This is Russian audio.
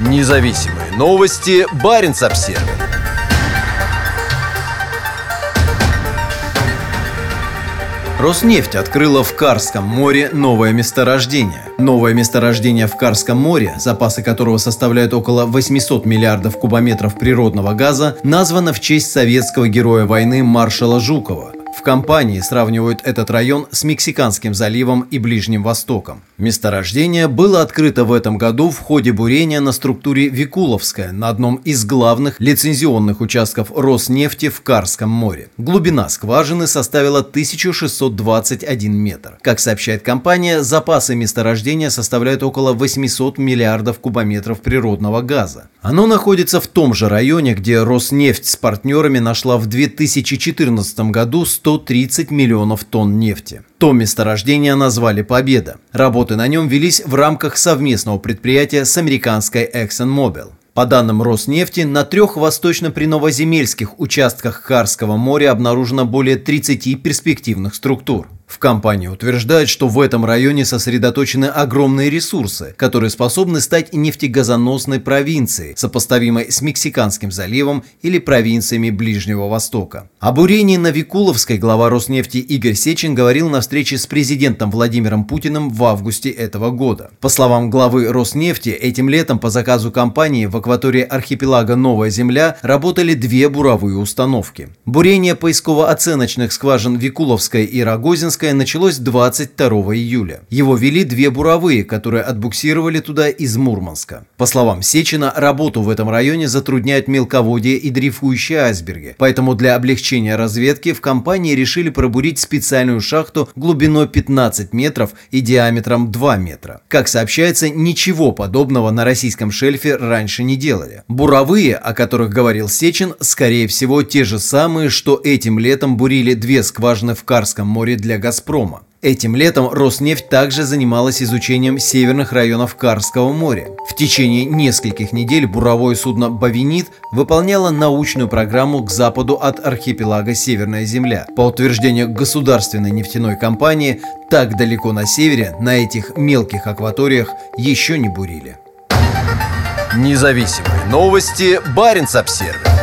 Независимые новости. Барин обсерва Роснефть открыла в Карском море новое месторождение. Новое месторождение в Карском море, запасы которого составляют около 800 миллиардов кубометров природного газа, названо в честь советского героя войны маршала Жукова. В компании сравнивают этот район с Мексиканским заливом и Ближним Востоком. Месторождение было открыто в этом году в ходе бурения на структуре Викуловская на одном из главных лицензионных участков Роснефти в Карском море. Глубина скважины составила 1621 метр. Как сообщает компания, запасы месторождения составляют около 800 миллиардов кубометров природного газа. Оно находится в том же районе, где Роснефть с партнерами нашла в 2014 году 100 130 миллионов тонн нефти. То месторождение назвали «Победа». Работы на нем велись в рамках совместного предприятия с американской ExxonMobil. По данным Роснефти, на трех восточно-приновоземельских участках Карского моря обнаружено более 30 перспективных структур. В компании утверждают, что в этом районе сосредоточены огромные ресурсы, которые способны стать нефтегазоносной провинцией, сопоставимой с Мексиканским заливом или провинциями Ближнего Востока. О бурении на Викуловской глава Роснефти Игорь Сечин говорил на встрече с президентом Владимиром Путиным в августе этого года. По словам главы Роснефти, этим летом по заказу компании в акватории архипелага Новая Земля работали две буровые установки. Бурение поисково-оценочных скважин Викуловской и Рогозинской Курганское началось 22 июля. Его вели две буровые, которые отбуксировали туда из Мурманска. По словам Сечина, работу в этом районе затрудняют мелководье и дрейфующие айсберги. Поэтому для облегчения разведки в компании решили пробурить специальную шахту глубиной 15 метров и диаметром 2 метра. Как сообщается, ничего подобного на российском шельфе раньше не делали. Буровые, о которых говорил Сечин, скорее всего те же самые, что этим летом бурили две скважины в Карском море для газа «Газпрома». Этим летом Роснефть также занималась изучением северных районов Карского моря. В течение нескольких недель буровое судно «Бавинит» выполняло научную программу к западу от архипелага Северная Земля. По утверждению государственной нефтяной компании, так далеко на севере, на этих мелких акваториях, еще не бурили. Независимые новости. Барин обсервис